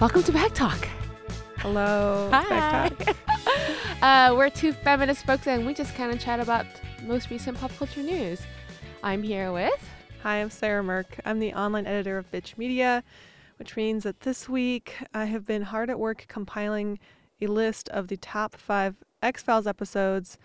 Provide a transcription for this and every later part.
Welcome to Back Talk. Hello. Hi. Back Talk. uh, we're two feminist folks, and we just kind of chat about most recent pop culture news. I'm here with. Hi, I'm Sarah Mirk. I'm the online editor of Bitch Media, which means that this week I have been hard at work compiling a list of the top five X Files episodes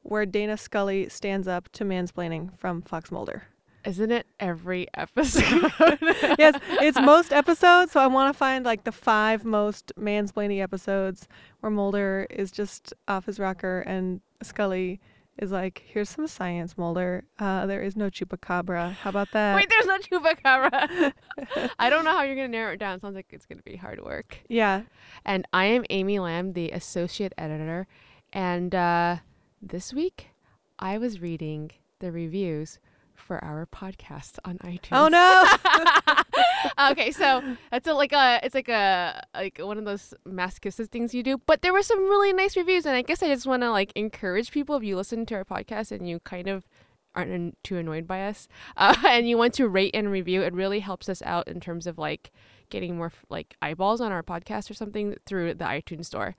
where Dana Scully stands up to mansplaining from Fox Mulder. Isn't it every episode? yes, it's most episodes, so I want to find like the five most mansplaining episodes where Mulder is just off his rocker and Scully is like, "Here's some science, Mulder. Uh, there is no chupacabra. How about that?" Wait, there's no chupacabra. I don't know how you're gonna narrow it down. Sounds like it's gonna be hard work. Yeah. And I am Amy Lam, the associate editor. And uh, this week, I was reading the reviews for our podcast on iTunes. Oh no. okay, so that's a, like a it's like a like one of those masochistic things you do. But there were some really nice reviews, and I guess I just want to like encourage people if you listen to our podcast and you kind of aren't too annoyed by us, uh, and you want to rate and review, it really helps us out in terms of like getting more like eyeballs on our podcast or something through the iTunes store.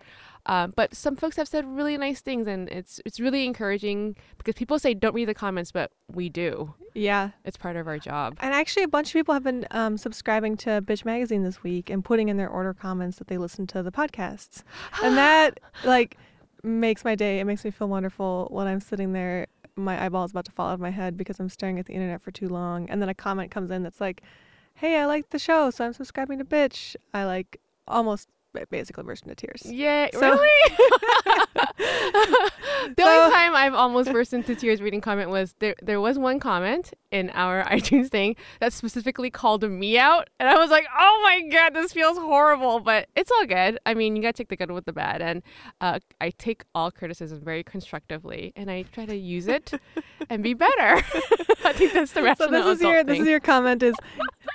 Um, but some folks have said really nice things, and it's it's really encouraging because people say don't read the comments, but we do. yeah. It's part of our job. And actually, a bunch of people have been um, subscribing to Bitch Magazine this week and putting in their order comments that they listen to the podcasts, and that like makes my day. It makes me feel wonderful when I'm sitting there. My eyeball is about to fall out of my head because I'm staring at the internet for too long, and then a comment comes in that's like, "Hey, I like the show, so I'm subscribing to Bitch." I like almost basically burst into tears. Yeah, So- really? the So- only time I've almost burst into tears reading comment was there. There was one comment in our iTunes thing that specifically called me out, and I was like, "Oh my god, this feels horrible." But it's all good. I mean, you gotta take the good with the bad, and uh, I take all criticism very constructively, and I try to use it and be better. I think that's the So this is your adult this is your comment is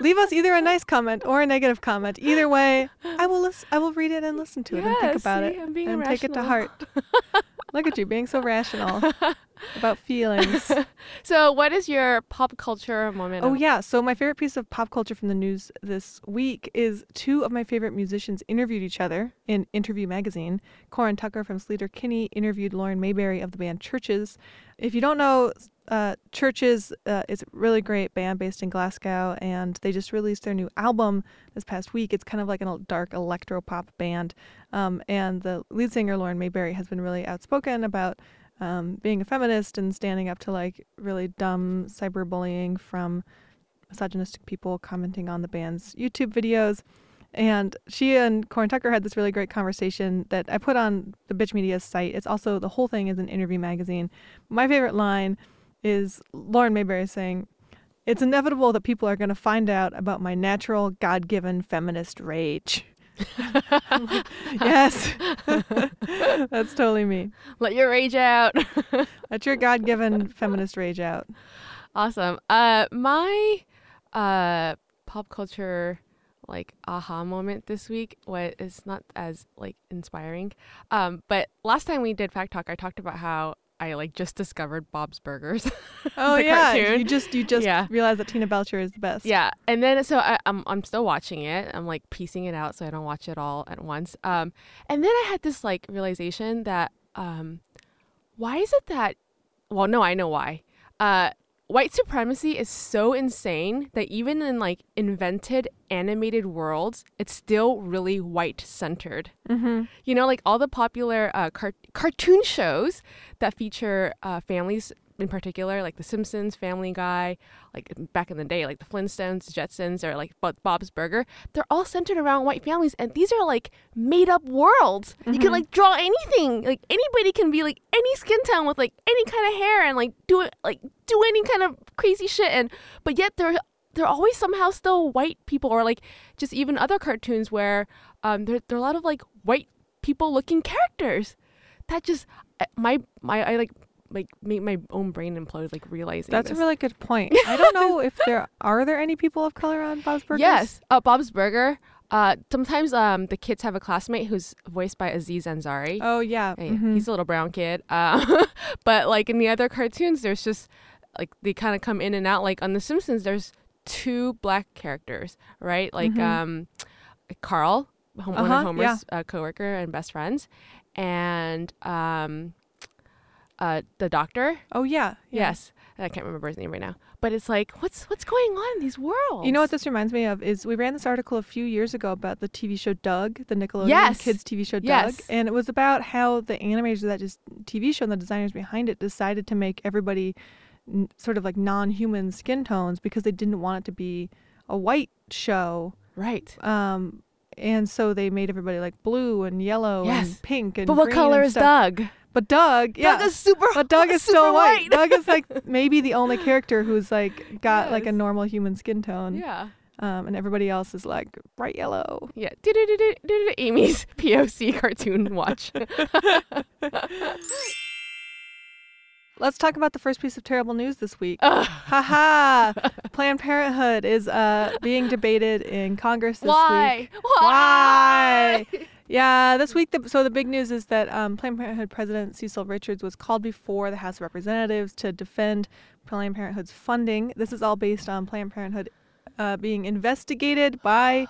leave us either a nice comment or a negative comment. Either way, I will listen. I will read it and listen to it and think about see, it I'm being and take it to heart. Look at you being so rational about feelings. So, what is your pop culture moment? Oh of- yeah, so my favorite piece of pop culture from the news this week is two of my favorite musicians interviewed each other in Interview magazine. Corin Tucker from Sleater Kinney interviewed Lauren Mayberry of the band Chvrches. If you don't know, uh, Chvrches uh, is a really great band based in Glasgow, and they just released their new album this past week. It's kind of like a dark electro pop band, um, and the lead singer Lauren Mayberry has been really outspoken about um, being a feminist and standing up to like really dumb cyberbullying from misogynistic people commenting on the band's YouTube videos. And she and Corin Tucker had this really great conversation that I put on the Bitch Media's site. It's also the whole thing is an interview magazine. My favorite line is Lauren Mayberry saying, "It's inevitable that people are going to find out about my natural, God-given feminist rage." Like, yes, that's totally me. Let your rage out. Let your God-given feminist rage out. Awesome. Uh, my uh pop culture like aha moment this week was is not as like inspiring. Um, but last time we did Back Talk, I talked about how I like just discovered Bob's Burgers. Oh yeah, cartoon. you just you just Yeah. realized that Tina Belcher is the best. yeah, and then so I, I'm I'm still watching it. I'm like piecing it out so I don't watch it all at once. Um, and then I had this like realization that um, why is it that? Well, no, I know why. Uh, white supremacy is so insane that even in like invented animated worlds, it's still really white centered. Mm-hmm. You know, like all the popular uh, car- cartoon shows that feature uh, families in particular, like The Simpsons, Family Guy, like back in the day, like the Flintstones, Jetsons, or like Bob's Burger, they're all centered around white families. And these are like made up worlds. You can Mhm. like draw anything. Like anybody can be like any skin tone with like any kind of hair and like do it, like do any kind of crazy shit. And, but yet they're, they're always somehow still white people or like just even other cartoons where um, there, there are a lot of like white people looking characters. That just, my, my, I like, like make my own brain implode like realizing That's this. a really good point. I don't know if there are there any people of color on Bob's Burgers. Yes, uh, Bob's Burger. Uh, sometimes um, the kids have a classmate who's voiced by Aziz Ansari. Oh yeah. Hey, mhm. He's a little brown kid. Uh, but like in the other cartoons, there's just like they kind of come in and out. Like on The Simpsons, there's two black characters, right? Like Mhm. um, Carl one Uh-huh, of Homer's uh, coworker and best friends, and um, uh, the doctor. Oh yeah. yeah. Yes, I can't remember his name right now. But it's like, what's what's going on in these worlds? You know what this reminds me of is we ran this article a few years ago about the TV show Doug, the Nickelodeon Yes. kids TV show Doug, Yes. and it was about how the animators of that just TV show and the designers behind it decided to make everybody n- sort of like non-human skin tones because they didn't want it to be a white show. Right. Um, and so they made everybody like blue and yellow Yes. and pink and But what color is. Doug? But Doug, yeah. Doug is super. but Doug is still white. white. Doug is like maybe the only character who's like got like a normal human skin tone. yeah. Um, and everybody else is like bright yellow. Yeah. Amy's POC cartoon watch. Let's talk about the first piece of terrible news this week. Ugh. Haha! Planned Parenthood is uh, being debated in Congress this Why? week. Why? Yeah, this week. The, so the big news is that um, Planned Parenthood President Cecile Richards was called before the House of Representatives to defend Planned Parenthood's funding. This is all based on Planned Parenthood uh, being investigated by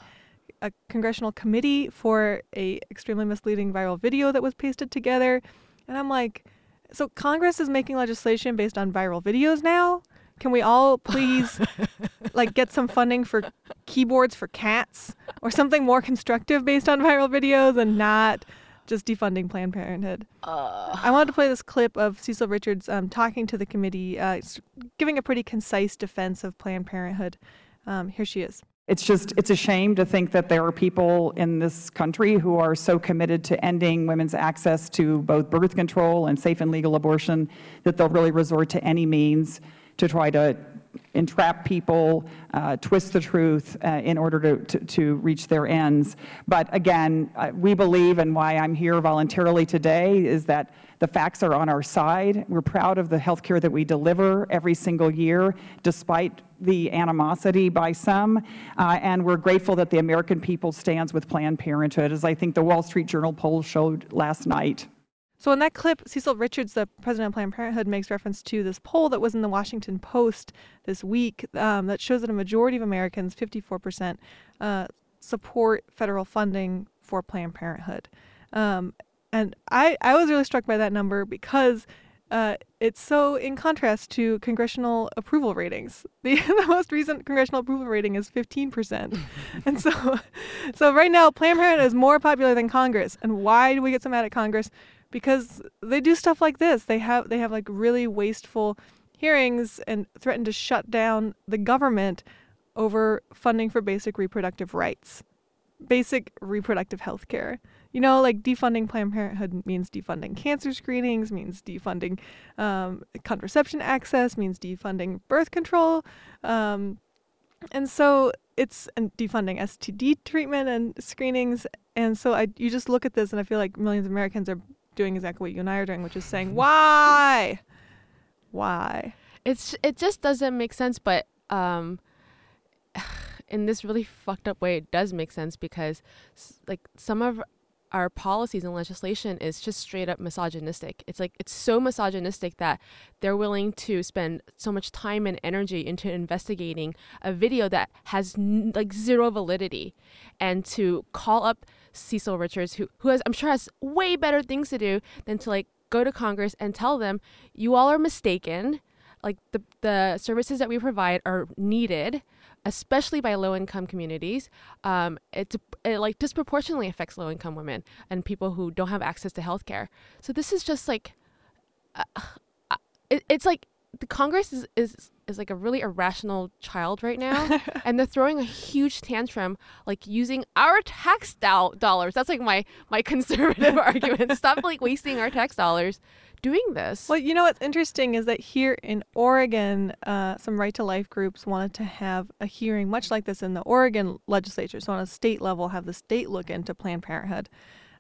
a congressional committee for a extremely misleading viral video that was pasted together. And I'm like, so Congress is making legislation based on viral videos now? Can we all please like get some funding for keyboards for cats or something more constructive based on viral videos and not just defunding Planned Parenthood? Uh, I wanted to play this clip of Cecile Richards um, talking to the committee, uh, giving a pretty concise defense of Planned Parenthood. Um, here she is. It's just, it's a shame to think that there are people in this country who are so committed to ending women's access to both birth control and safe and legal abortion that they'll really resort to any means to try to entrap people, uh, twist the truth uh, in order to, to, to reach their ends. But again, uh, we believe, and why I'm here voluntarily today, is that the facts are on our side. We're proud of the health care that we deliver every single year, despite the animosity by some. Uh, and we're grateful that the American people stands with Planned Parenthood, as I think the Wall Street Journal poll showed last night. So in that clip, Cecile Richards, the president of Planned Parenthood, makes reference to this poll that was in the Washington Post this week um, that shows that a majority of Americans, 54%, uh, support federal funding for Planned Parenthood. Um, and I, I was really struck by that number because uh, it's so in contrast to congressional approval ratings. The, the most recent congressional approval rating is 15%. and so, so right now, Planned Parenthood is more popular than Congress. And why do we get so mad at Congress? Because they do stuff like this. They have they have like really wasteful hearings and threaten to shut down the government over funding for basic reproductive rights, basic reproductive health care. You know, like defunding Planned Parenthood means defunding cancer screenings, means defunding um, contraception access, means defunding birth control, um, and so it's and defunding STD treatment and screenings. And so I, you just look at this, and I feel like millions of Americans are doing exactly what you and I are doing, which is saying, why? Why? it's it just doesn't make sense, but um, in this really fucked up way, it does make sense because like some of our policies and legislation is just straight up misogynistic. It's like it's so misogynistic that they're willing to spend so much time and energy into investigating a video that has n- like zero validity and to call up Cecile Richards who who has I'm sure has way better things to do than to like go to Congress and tell them you all are mistaken. Like the the services that we provide are needed especially by low income communities. Um, it, it like disproportionately affects low income women and people who don't have access to healthcare. So this is just like, uh, uh, it, it's like the Congress is, is is like a really irrational child right now, and they're throwing a huge tantrum, like using our tax do- dollars. That's like my my conservative argument. Stop like wasting our tax dollars doing this. Well, you know what's interesting is that here in Oregon, uh, some right to life groups wanted to have a hearing much like this in the Oregon legislature. So, on a state level, have the state look into Planned Parenthood.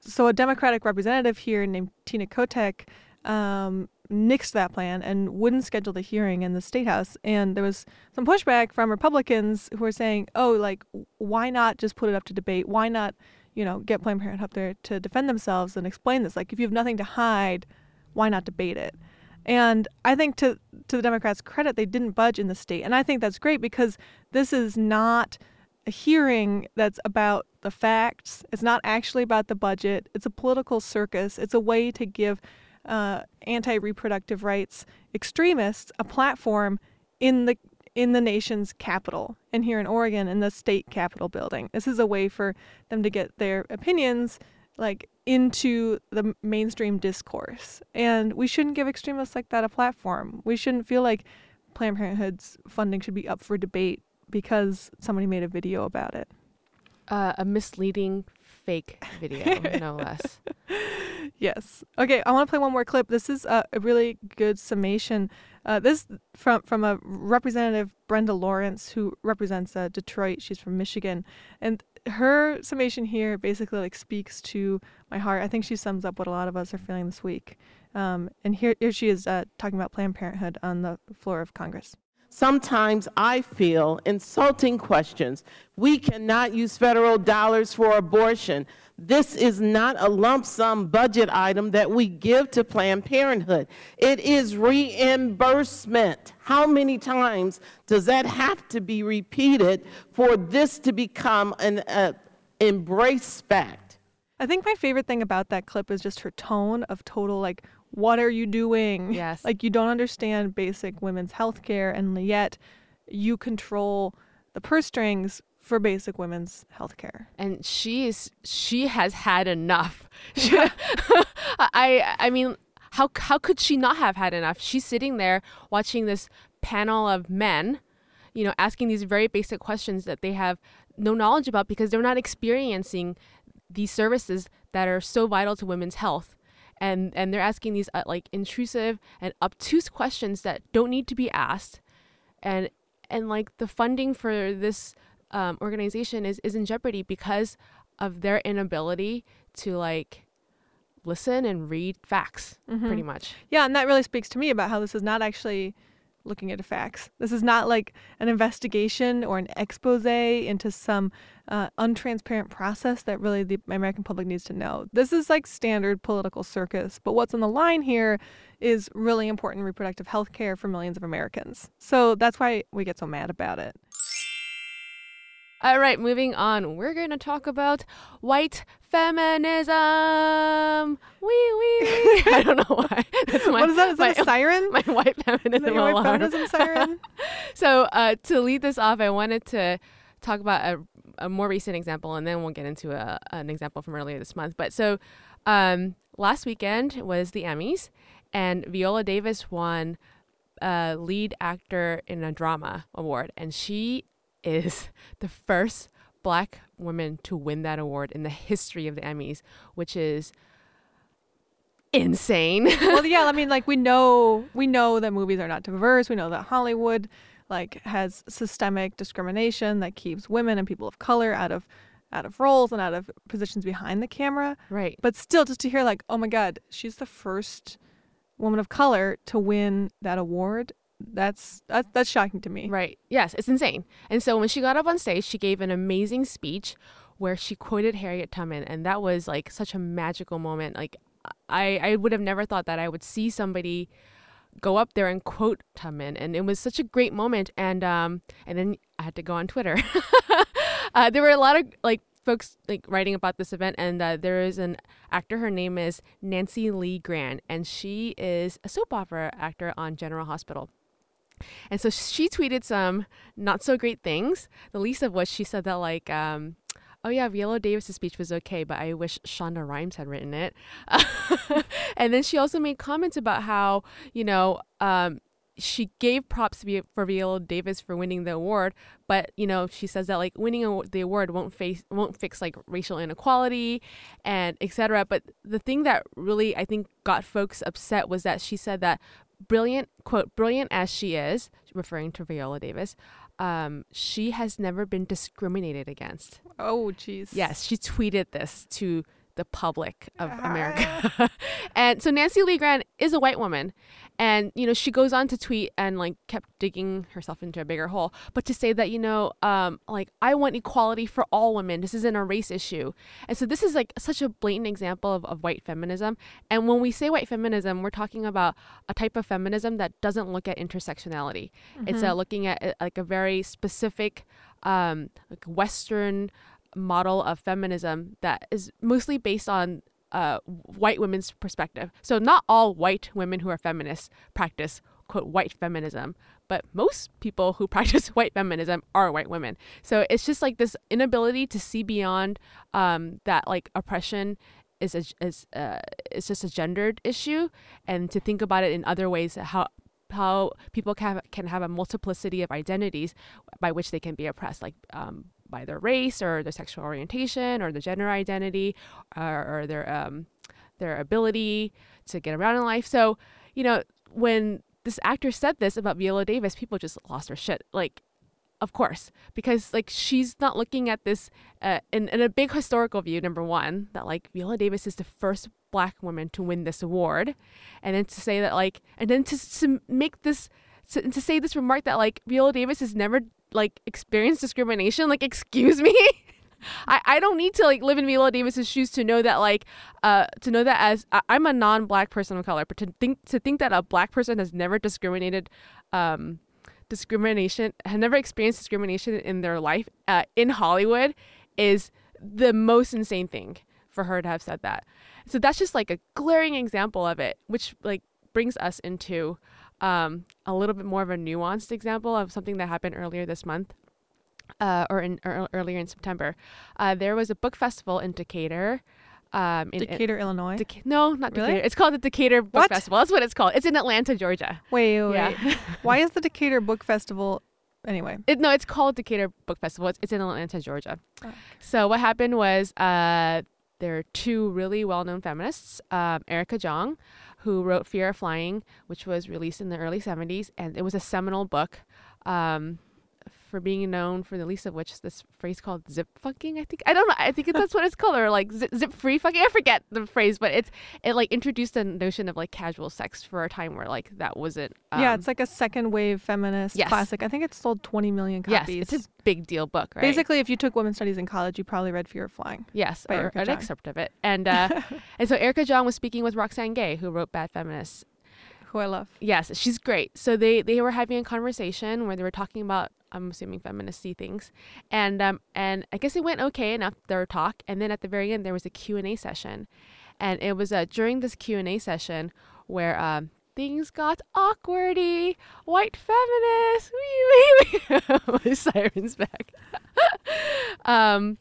So, a Democratic representative here named Tina Kotek um, nixed that plan and wouldn't schedule the hearing in the state house. And there was some pushback from Republicans who were saying, "Oh, like why not just put it up to debate? Why not, you know, get Planned Parenthood up there to defend themselves and explain this? Like, if you have nothing to hide." why not debate it? And I think to to the Democrats' credit, they didn't budge in the state, and I think that's great because this is not a hearing that's about the facts. It's not actually about the budget. It's a political circus. It's a way to give uh, anti-reproductive rights extremists a platform in the in the nation's capital and here in Oregon in the state capitol building. This is a way for them to get their opinions like into the mainstream discourse. And we shouldn't give extremists like that a platform. We shouldn't feel like Planned Parenthood's funding should be up for debate because somebody made a video about it. Uh, a misleading fake video, no less. Yes. Okay, I want to play one more clip. This is a, a really good summation. Uh, this from from a representative Brenda Lawrence who represents uh, Detroit. She's from Michigan, and her summation here basically like speaks to my heart. I think she sums up what a lot of us are feeling this week. Um, and here, here she is uh, talking about Planned Parenthood on the floor of Congress. Sometimes I feel insulting questions. We cannot use federal dollars for abortion. This is not a lump sum budget item that we give to Planned Parenthood. It is reimbursement. How many times does that have to be repeated for this to become an uh, embrace fact? I think my favorite thing about that clip is just her tone of total like what are you doing? Yes. Like you don't understand basic women's health care and yet you control the purse strings for basic women's health care. and she's she has had enough. I I mean, how how could she not have had enough? She's sitting there watching this panel of men, you know, asking these very basic questions that they have no knowledge about because they're not experiencing these services that are so vital to women's health. And and they're asking these uh, like intrusive and obtuse questions that don't need to be asked. And and like the funding for this um, organization is is in jeopardy because of their inability to like listen and read facts pretty much Yeah, and that really speaks to me about how this is not actually looking at the facts. This is not like an investigation or an expose into some uh, untransparent process that really the American public needs to know. This is like standard political circus, but what's on the line here is really important reproductive health care for millions of Americans. So that's why we get so mad about it. all right moving on we're going to talk about white feminism wee wee wee i don't know why That's my, what is that? Is that my, a siren? my white Is that feminism white alarm. feminism siren? so uh, to lead this off, I wanted to talk about a, a more recent example, and then we'll get into a, an example from earlier this month. But so um, last weekend was the Emmys, and Viola Davis won a lead actor in a drama award, and she is the first black woman to win that award in the history of the Emmys, which is insane. well, yeah, I mean, like we know we know that movies are not diverse. We know that Hollywood like has systemic discrimination that keeps women and people of color out of out of roles and out of positions behind the camera. right. But still, just to hear like, oh my God, she's the first woman of color to win that award. That's that's that's shocking to me. Right. Yes, it's insane. And so when she got up on stage, she gave an amazing speech where she quoted Harriet Tubman, and that was like such a magical moment. Like I, I would have never thought that I would see somebody go up there and quote Tubman, and it was such a great moment. And um, and then I had to go on Twitter. uh, there were a lot of like folks like writing about this event, and uh, there is an actor. Her name is Nancy Lee Grahn, and she is a soap opera actor on General Hospital. And so she tweeted some not so great things. The least of which she said that like, um, oh yeah, Viola Davis's speech was okay, but I wish Shonda Rhimes had written it. and then she also made comments about how you know um, she gave props for Viola Davis for winning the award, but you know she says that like winning the award won't face won't fix like racial inequality and etc. But the thing that really I think got folks upset was that she said that brilliant quote brilliant as she is referring to viola davis um, she has never been discriminated against Oh, jeez. yes she tweeted this to the public of america. And so nancy lee grahn is a white woman. And you know she goes on to tweet and like kept digging herself into a bigger hole. But to say that you know um like i want equality for all women. This isn't a race issue. And so this is like such a blatant example of, of white feminism. And when we say white feminism we're talking about a type of feminism that doesn't look at intersectionality. It's uh, looking at uh, like a very specific um, like Western model of feminism that is mostly based on uh, white women's perspective. So not all white women who are feminists practice quote white feminism, but most people who practice white feminism are white women. So it's just like this inability to see beyond um, that like oppression is a, is uh, it's just a gendered issue, and to think about it in other ways how how people can can have a multiplicity of identities by which they can be oppressed, like um, by their race or their sexual orientation or their gender identity or, or their um, their ability to get around in life. So you know when this actor said this about Viola Davis, people just lost their shit. Like of course, because like she's not looking at this uh, in in a big historical view. Number one, that like Viola Davis is the first black woman to win this award, and then to say that like, and then to to make this to, to say this remark that like Viola Davis has never like experience discrimination. Like, excuse me. I, I don't need to like live in Viola Davis's shoes to know that like uh to know that as I, I'm a non-black person of color, but to think to think that a black person has never discriminated um discrimination, have never experienced discrimination in their life uh, in Hollywood is the most insane thing for her to have said that. So that's just like a glaring example of it, which like brings us into um, a little bit more of a nuanced example of something that happened earlier this month. Uh, or in or earlier in September, uh, there was a book festival in Decatur, um, in, Decatur, in, Illinois. Deca- no, not really? Decatur. It's called the Decatur Book What? Festival. That's what it's called. It's in Atlanta, Georgia. Wait, wait, Yeah. Why is the Decatur Book Festival? Anyway, It, no, it's called Decatur Book Festival. It's, it's in Atlanta, Georgia. Oh. So what happened was uh, there are two really well-known feminists, um, Erica Jong, who wrote Fear of Flying, which was released in the early 70s, and it was a seminal book. Um, for being known for the least of which this phrase called zip fucking i think i don't know i think that's what it's called or like zip, zip free fucking i forget the phrase but it's it like introduced the notion of like casual sex for a time where like that wasn't um, yeah, it's like a second wave feminist yes. classic. I think it sold 20 million copies yes it's a big deal book right Basically, if you took women's studies in college, you probably read Fear of Flying. Yes, by or an excerpt of it. And uh, and so Erica Jong was speaking with Roxane Gay, who wrote Bad Feminists. Who I love. Yes, she's great. So they they were having a conversation where they were talking about I'm assuming feministy things, and um and I guess it went okay enough their talk. And then at the very end there was a Q and A session, and it was uh, during this Q and A session where um. Things got awkwardy. White feminists. Wee, wee, wee. Siren's back. um,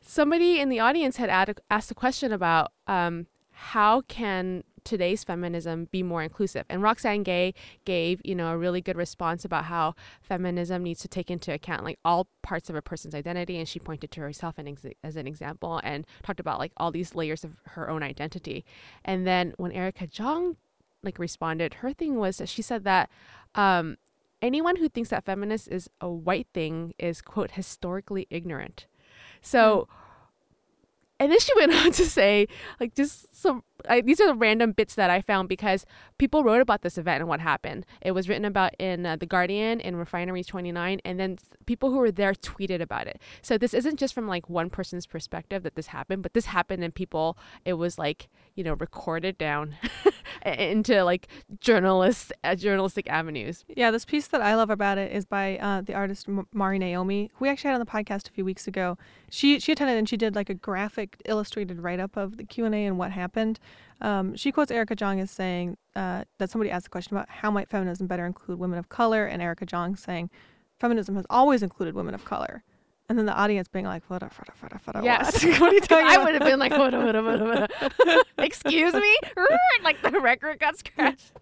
somebody in the audience had ad- asked a question about um, how can today's feminism be more inclusive. And roxane gay gave you know a really good response about how feminism needs to take into account like all parts of a person's identity and she pointed to herself as an example and talked about like all these layers of her own identity. And then when erica jong like responded her thing was that she said that um, anyone who thinks that feminist is a white thing is quote historically ignorant. So and then she went on to say like just some I, these are the random bits that i found because people wrote about this event and what happened it was written about in uh, the guardian in refineries 29 and then people who were there tweeted about it so this isn't just from like one person's perspective that this happened but this happened and people it was like you know recorded down into like journalists uh, journalistic avenues Yeah, this piece that I love about it is by uh, the artist M- Mari Naomi, who we actually had on the podcast a few weeks ago. She she attended and she did like a graphic illustrated write up of the Q and A and what happened. Um, she quotes Erica Jong as saying uh, that somebody asked the question about how might feminism better include women of color, and Erica Jong saying feminism has always included women of color. And then the audience being like, what, what, what, what, what, Yes. what? what are you talking I would have been like, what, what, what, what, excuse me, like the record got scratched.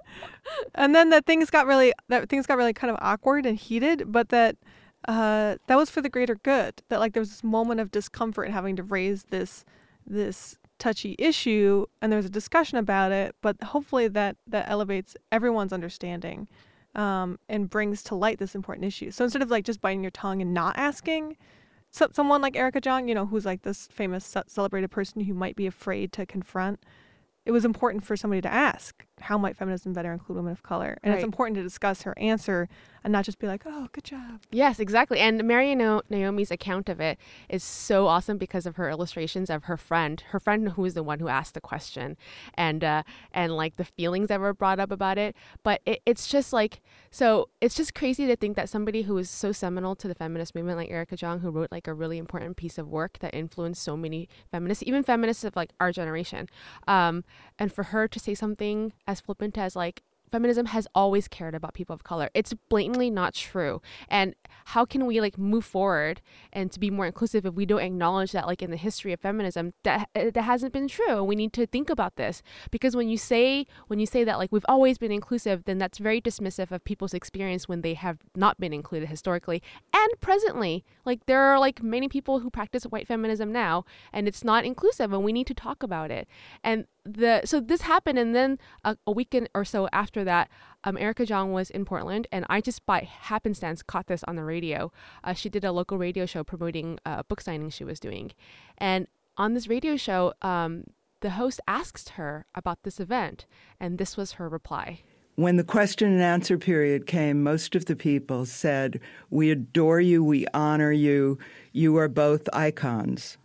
and then that things got really that things got really kind of awkward and heated but that uh that was for the greater good that like there was this moment of discomfort having to raise this this touchy issue and there's a discussion about it but hopefully that that elevates everyone's understanding um and brings to light this important issue. So instead of like just biting your tongue and not asking so, someone like Erica Jong, you know, who's like this famous celebrated person who might be afraid to confront, it was important for somebody to ask how might feminism better include women of color? And it's important to discuss her answer and not just be like, oh, good job. Yes, exactly. And Mary Na- Naomi's account of it is so awesome because of her illustrations of her friend, her friend who is the one who asked the question, and uh, and like the feelings that were brought up about it. But it, it's just like so. It's just crazy to think that somebody who is so seminal to the feminist movement, like Erica Jong, who wrote like a really important piece of work that influenced so many feminists, even feminists of like our generation, um, and for her to say something as flippant as like feminism has always cared about people of color. It's blatantly not true. And how can we like move forward and to be more inclusive if we don't acknowledge that like in the history of feminism that eh, that hasn't been true. We need to think about this because when you say when you say that like we've always been inclusive, then that's very dismissive of people's experience when they have not been included historically and presently. Like there are like many people who practice white feminism now and it's not inclusive and we need to talk about it. And the so this happened and then a, a weekend or so after that um, erica jong was in portland and i just by happenstance caught this on the radio. Uh, she did a local radio show promoting uh, a book signing she was doing. And on this radio show um, the host asked her about this event and this was her reply. When the question and answer period came, most of the people said, We adore you, we honor you, you are both icons.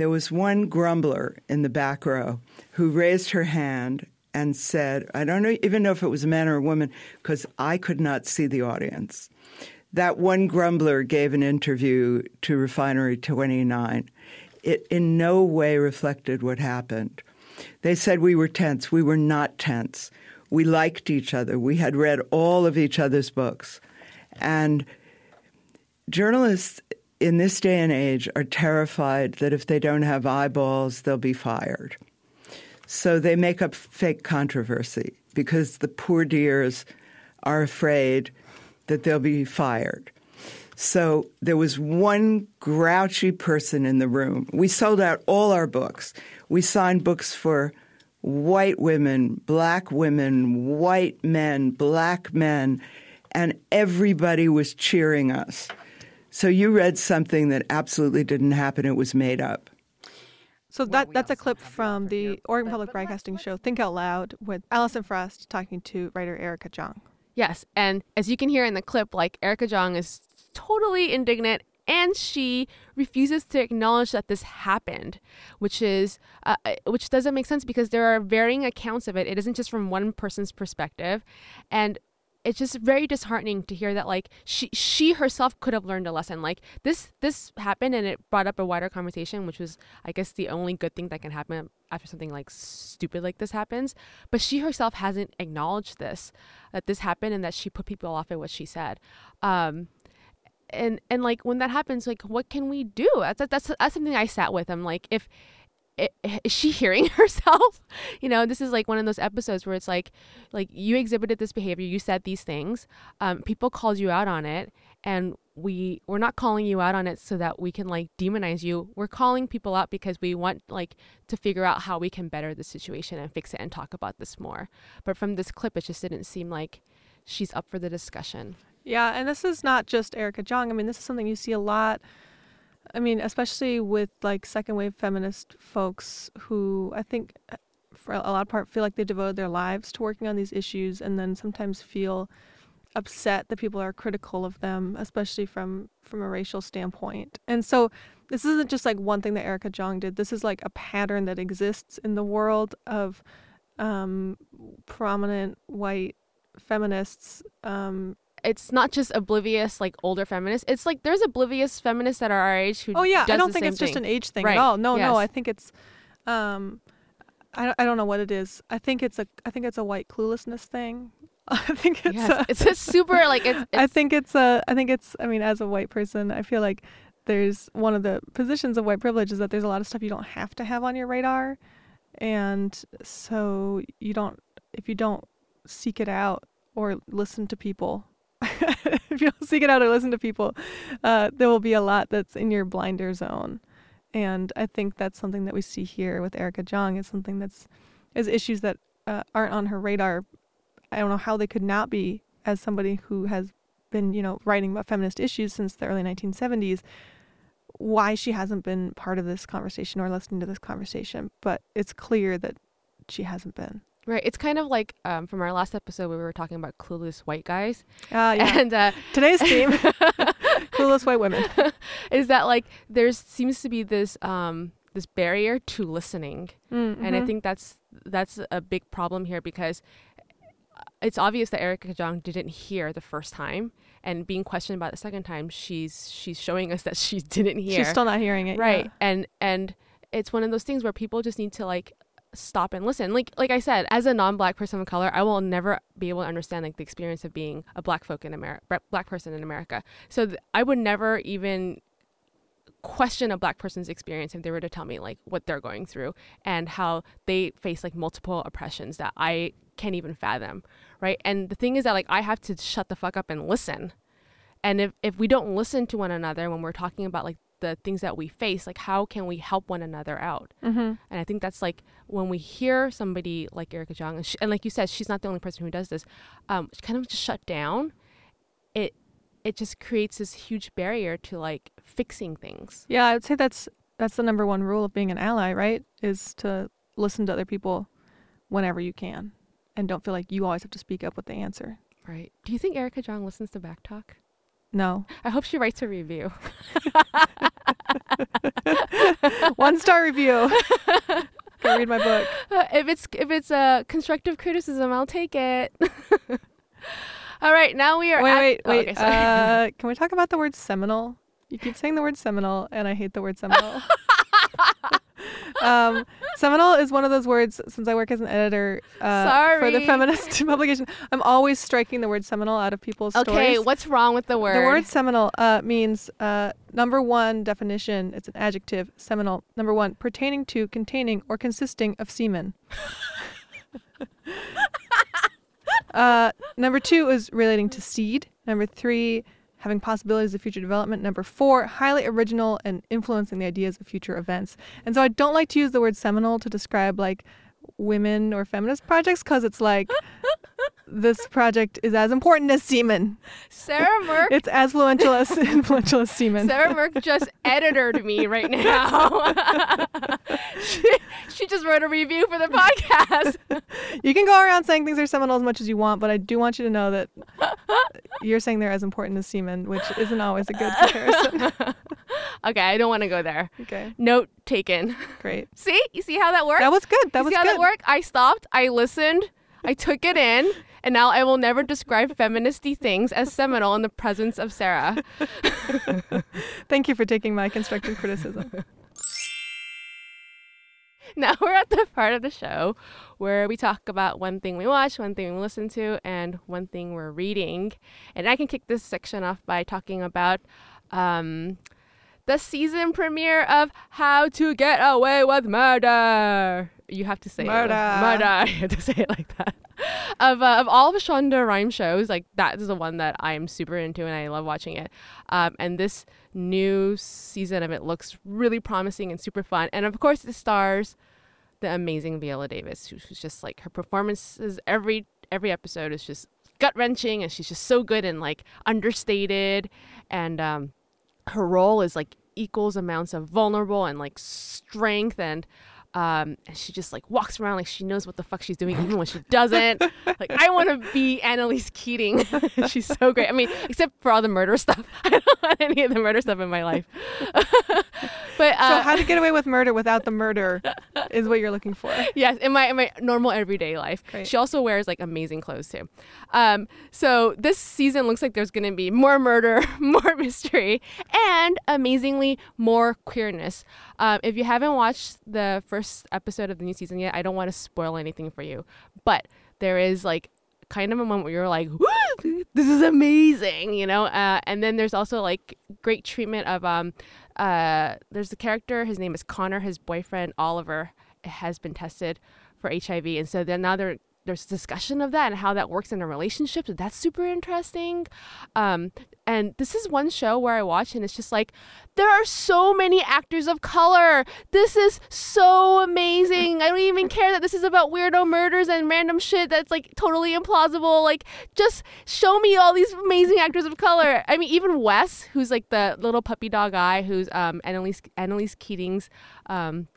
There was one grumbler in the back row who raised her hand and said, I don't even know if it was a man or a woman, because I could not see the audience. That one grumbler gave an interview to Refinery 29. It in no way reflected what happened. They said we were tense. We were not tense. We liked each other. We had read all of each other's books. And journalists in this day and age are terrified that if they don't have eyeballs, they'll be fired. So they make up fake controversy because the poor dears are afraid that they'll be fired. So there was one grouchy person in the room. We sold out all our books. We signed books for white women, black women, white men, black men, and everybody was cheering us. So you read something that absolutely didn't happen, it was made up. So that that's a clip from the Oregon Public Broadcasting show Think Out Loud with Allison Frost talking to writer Erica Jong. Yes, and as you can hear in the clip, like Erica Jong is totally indignant and she refuses to acknowledge that this happened, which is uh, which doesn't make sense because there are varying accounts of it. It isn't just from one person's perspective, and it's just very disheartening to hear that like she she herself could have learned a lesson. Like this this happened and it brought up a wider conversation which was i guess the only good thing that can happen after something like stupid like this happens. But she herself hasn't acknowledged this that this happened and that she put people off at what she said. Um and and like when that happens like what can we do? That's that's that's something i sat with. I'm like if is she hearing herself you know this is like one of those episodes where it's like like you exhibited this behavior you said these things um, people called you out on it and we we're not calling you out on it so that we can like demonize you we're calling people out because we want like to figure out how we can better the situation and fix it and talk about this more but from this clip it just didn't seem like she's up for the discussion Yeah, and this is not just Erica Jong. I mean, this is something you see a lot. I mean, especially with like second wave feminist folks who I think uh, for a lot of part feel like they devoted their lives to working on these issues and then sometimes feel upset that people are critical of them, especially from from a racial standpoint. And so this isn't just like one thing that Erica Jong did. This is like a pattern that exists in the world of um, prominent white feminists um, it's not just oblivious like older feminists it's like there's oblivious feminists that are our age who Oh yeah, I don't think it's just an age thing Right, at all. No, no. I think it's, um, I I don't know what it is. I think it's a I think it's a white cluelessness thing. I think it's Yes, a, it's a super like it's, I think it's a I think it's I mean as a white person I feel like there's one of the positions of white privilege is that there's a lot of stuff you don't have to have on your radar, and so you don't if you don't seek it out or listen to people. if you don't seek it out or listen to people, uh, there will be a lot that's in your blinder zone. And I think that's something that we see here with Erica Jong is something that's is issues that uh, aren't on her radar. I don't know how they could not be as somebody who has been, you know, writing about feminist issues since the early 1970s. Why she hasn't been part of this conversation or listening to this conversation, but it's clear that she hasn't been. Right. It's kind of like um, from our last episode where we were talking about clueless white guys. Ah, yeah. And uh, Today's theme: clueless white women. is that like there seems to be this um, this barrier to listening, Mm, and I mhm. think that's that's a big problem here because it's obvious that Erica Jong didn't hear the first time, and being questioned about the second time, she's she's showing us that she didn't hear. she's still not hearing it. right yeah. and and it's one of those things where people just need to like stop and listen. Like like i said as a non-black person of color i will never be able to understand like the experience of being a black folk in america black person in america. So th- i would never even question a black person's experience if they were to tell me like what they're going through and how they face like multiple oppressions that i can't even fathom right? And the thing is that like i have to shut the fuck up and listen. And if, if we don't listen to one another when we're talking about like the things that we face like how can we help one another out Mhm. and i think that's like when we hear somebody like erica jong and, and like you said she's not the only person who does this um kind of just shut down it it just creates this huge barrier to like fixing things Yeah, I would say that's that's the number one rule of being an ally, right? Is to listen to other people whenever you can, and don't feel like you always have to speak up with the answer. right do you think erica jong listens to backtalk No, i hope she writes a review one star review. Go read my book. if it's if it's a uh, constructive criticism i'll take it all right now we are Wait, at- wait, oh, wait. okay, sorry. uh, can we talk about the word seminal? You keep saying the word seminal, and I hate the word seminal. um, seminal is one of those words. Since I work as an editor uh, for the feminist publication, I'm always striking the word seminal out of people's okay stories. Okay, what's wrong with the word The word seminal uh, means uh, number one definition. It's an adjective. Seminal. Number one, pertaining to, containing, or consisting of semen. uh, number two is relating to seed. Number three, having possibilities of future development. Number four, highly original and influencing the ideas of future events. And so I don't like to use the word seminal to describe like women or feminist projects because it's like this project is as important as semen. sarah mirk It's as influential as influential as semen. Sarah Mirk just edited me right now. she, she just wrote a review for the podcast. You can go around saying things are seminal as much as you want, but I do want you to know that you're saying they're as important as semen, which isn't always a good comparison. okay, I don't want to go there. okay, Note taken. great. See, you see how that worked? That was good. That you was see how good. that worked? I stopped. I listened. I took it in. And now I will never describe feministy things as seminal in the presence of Sarah. Thank you for taking my constructive criticism. now we're at the part of the show where we talk about one thing we watch, one thing we listen to, and one thing we're reading. And I can kick this section off by talking about um, the season premiere of How to Get Away with Murder. You have to say Murder. it. Murder. You have to say it like that. Of, uh, of all of Shonda Rhimes shows, like that is the one that I'm super into and I love watching it. Um, and this new season of it looks really promising and super fun. And of course, it stars the amazing Viola Davis, who's who's just like her performances every every episode is just gut wrenching, and she's just so good and like understated, and um, her role is like equals amounts of vulnerable and like strength and. Um, and she just like walks around like she knows what the fuck she's doing, even when she doesn't. like I want to be Annalise Keating. she's so great. I mean, except for all the murder stuff. I don't want any of the murder stuff in my life. But uh, so, how to get away with murder without the murder is what you're looking for. yes, in my in my normal everyday life. Great. She also wears like amazing clothes too. Um, so this season looks like there's gonna be more murder, more mystery, and amazingly more queerness. Um, if you haven't watched the first episode of the new season yet, I don't want to spoil anything for you, but there is like kind of a moment where you're like, "Woo, this is amazing, you know. Uh, and then there's also like great treatment of um, uh, there's a character. His name is Connor. His boyfriend Oliver has been tested for HIV, and so then now there there's discussion of that and how that works in a relationship. That's super interesting. Um, and this is one show where I watch and it's just like there are so many actors of color. This is so amazing. I don't even care that this is about weirdo murders and random shit that's like totally implausible. Like just show me all these amazing actors of color. I mean, even Wes, who's like the little puppy dog guy, who's um Annalise Annalise Keating's um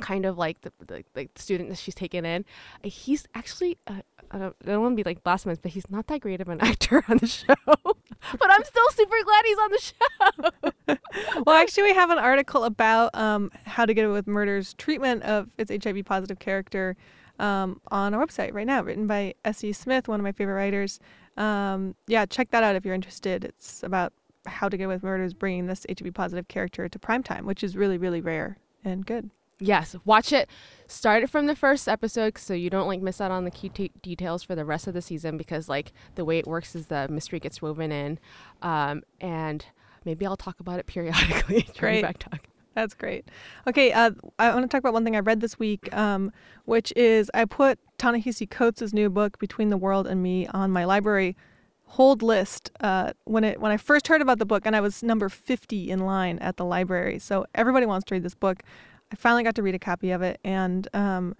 kind of like the, the the student that she's taken in. Uh, He's actually uh, I don't, I don't want to be like blasphemous, but he's not that great of an actor on the show. but I'm still super glad he's on the show. well, actually, we have an article about um, how to get with murder's treatment of its HIV positive character um, on our website right now, written by S.E. Smith, one of my favorite writers. Um, yeah, check that out if you're interested. It's about how to get with murders bringing this HIV positive character to primetime, which is really, really rare and good. Yes, watch it. Start it from the first episode so you don't like miss out on the key t- details for the rest of the season because like the way it works is the mystery gets woven in, um, and maybe I'll talk about it periodically during back talk. That's great. Okay, uh, I want to talk about one thing I read this week, um, which is I put Ta-Nehisi Coates' new book, Between the World and Me, on my library hold list uh, when it when I first heard about the book, and I was number 50 in line at the library. So everybody wants to read this book. I finally got to read a copy of it, and um,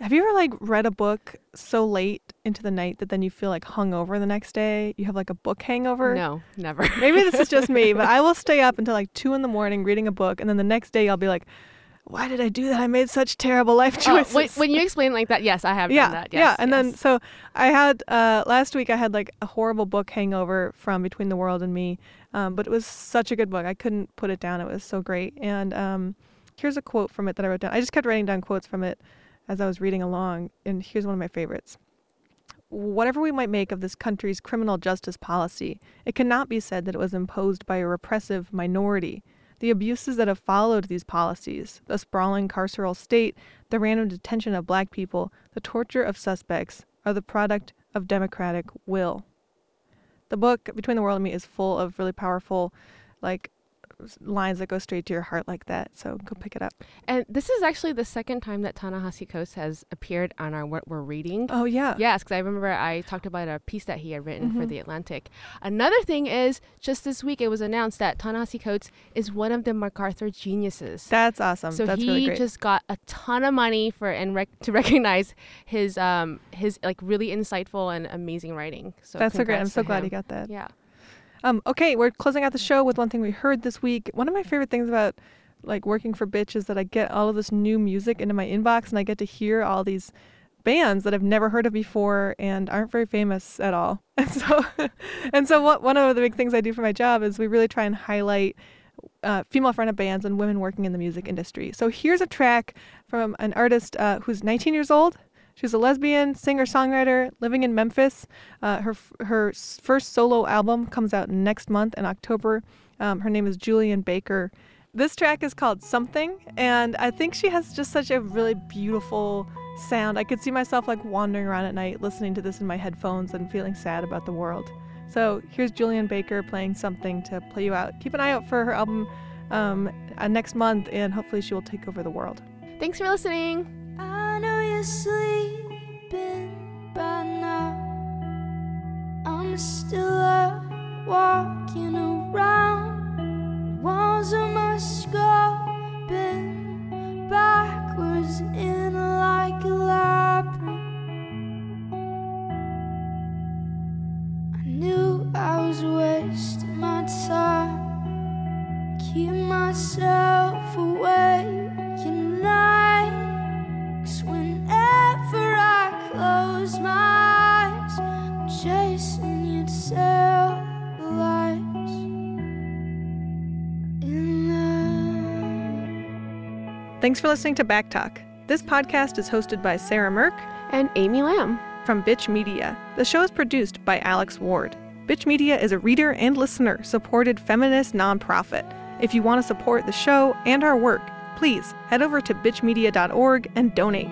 have you ever like read a book so late into the night that then you feel like hungover the next day? You have like a book hangover. No, never. Maybe this is just me, but I will stay up until like two in the morning reading a book, and then the next day I'll be like, "Why did I do that? I made such terrible life Oh, choices." when, when you explain like that, yes, I have yeah, done that. yeah, Yes, and then so I had uh, last week I had like a horrible book hangover from Between the World and Me, um, but it was such a good book. I couldn't put it down. It was so great. And um, here's a quote from it that I wrote down. I just kept writing down quotes from it as I was reading along, and here's one of my favorites. Whatever we might make of this country's criminal justice policy, it cannot be said that it was imposed by a repressive minority. The abuses that have followed these policies, the sprawling carceral state, the random detention of black people, the torture of suspects, are the product of democratic will. The book Between the World and Me is full of really powerful, like lines that go straight to your heart like that. So go pick it up. and this is actually the second time that Ta-Nehisi Coates has appeared on our What We're Reading. Oh yeah. Yes, because I remember I talked about a piece that he had written for Mhm. The Atlantic. Another thing is, just this week it was announced that Ta-Nehisi Coates is one of the MacArthur geniuses. That's awesome. so That's he really great. just got a ton of money for and rec- to recognize his um his like really insightful and amazing writing. So That's so great. I'm so to glad him. he got that. Yeah. Um, okay, we're closing out the show with one thing we heard this week. One of my favorite things about like working for Bitch is that I get all of this new music into my inbox and I get to hear all these bands that I've never heard of before and aren't very famous at all. And so and so what one of the big things I do for my job is we really try and highlight uh, female fronted bands and women working in the music industry. So here's a track from an artist uh, who's 19 years old. She's a lesbian singer songwriter living in Memphis. Uh, her her first solo album comes out next month in October. Um, her name is Julien Baker. This track is called Something, and I think she has just such a really beautiful sound. I could see myself like wandering around at night listening to this in my headphones and feeling sad about the world. So here's Julien Baker playing something to play you out. Keep an eye out for her album um, uh, next month, and hopefully she will take over the world. Thanks for listening. I know you're sleeping by now. I'm still up walking around. Walls of my skull bend backwards in like a labyrinth. Thanks for listening to Back Talk. This podcast is hosted by Sarah Mirk And Amy Lam. from Bitch Media. The show is produced by Alex Ward. Bitch Media is a reader and listener supported feminist nonprofit. If you want to support the show and our work, please head over to bitchmedia.org and donate.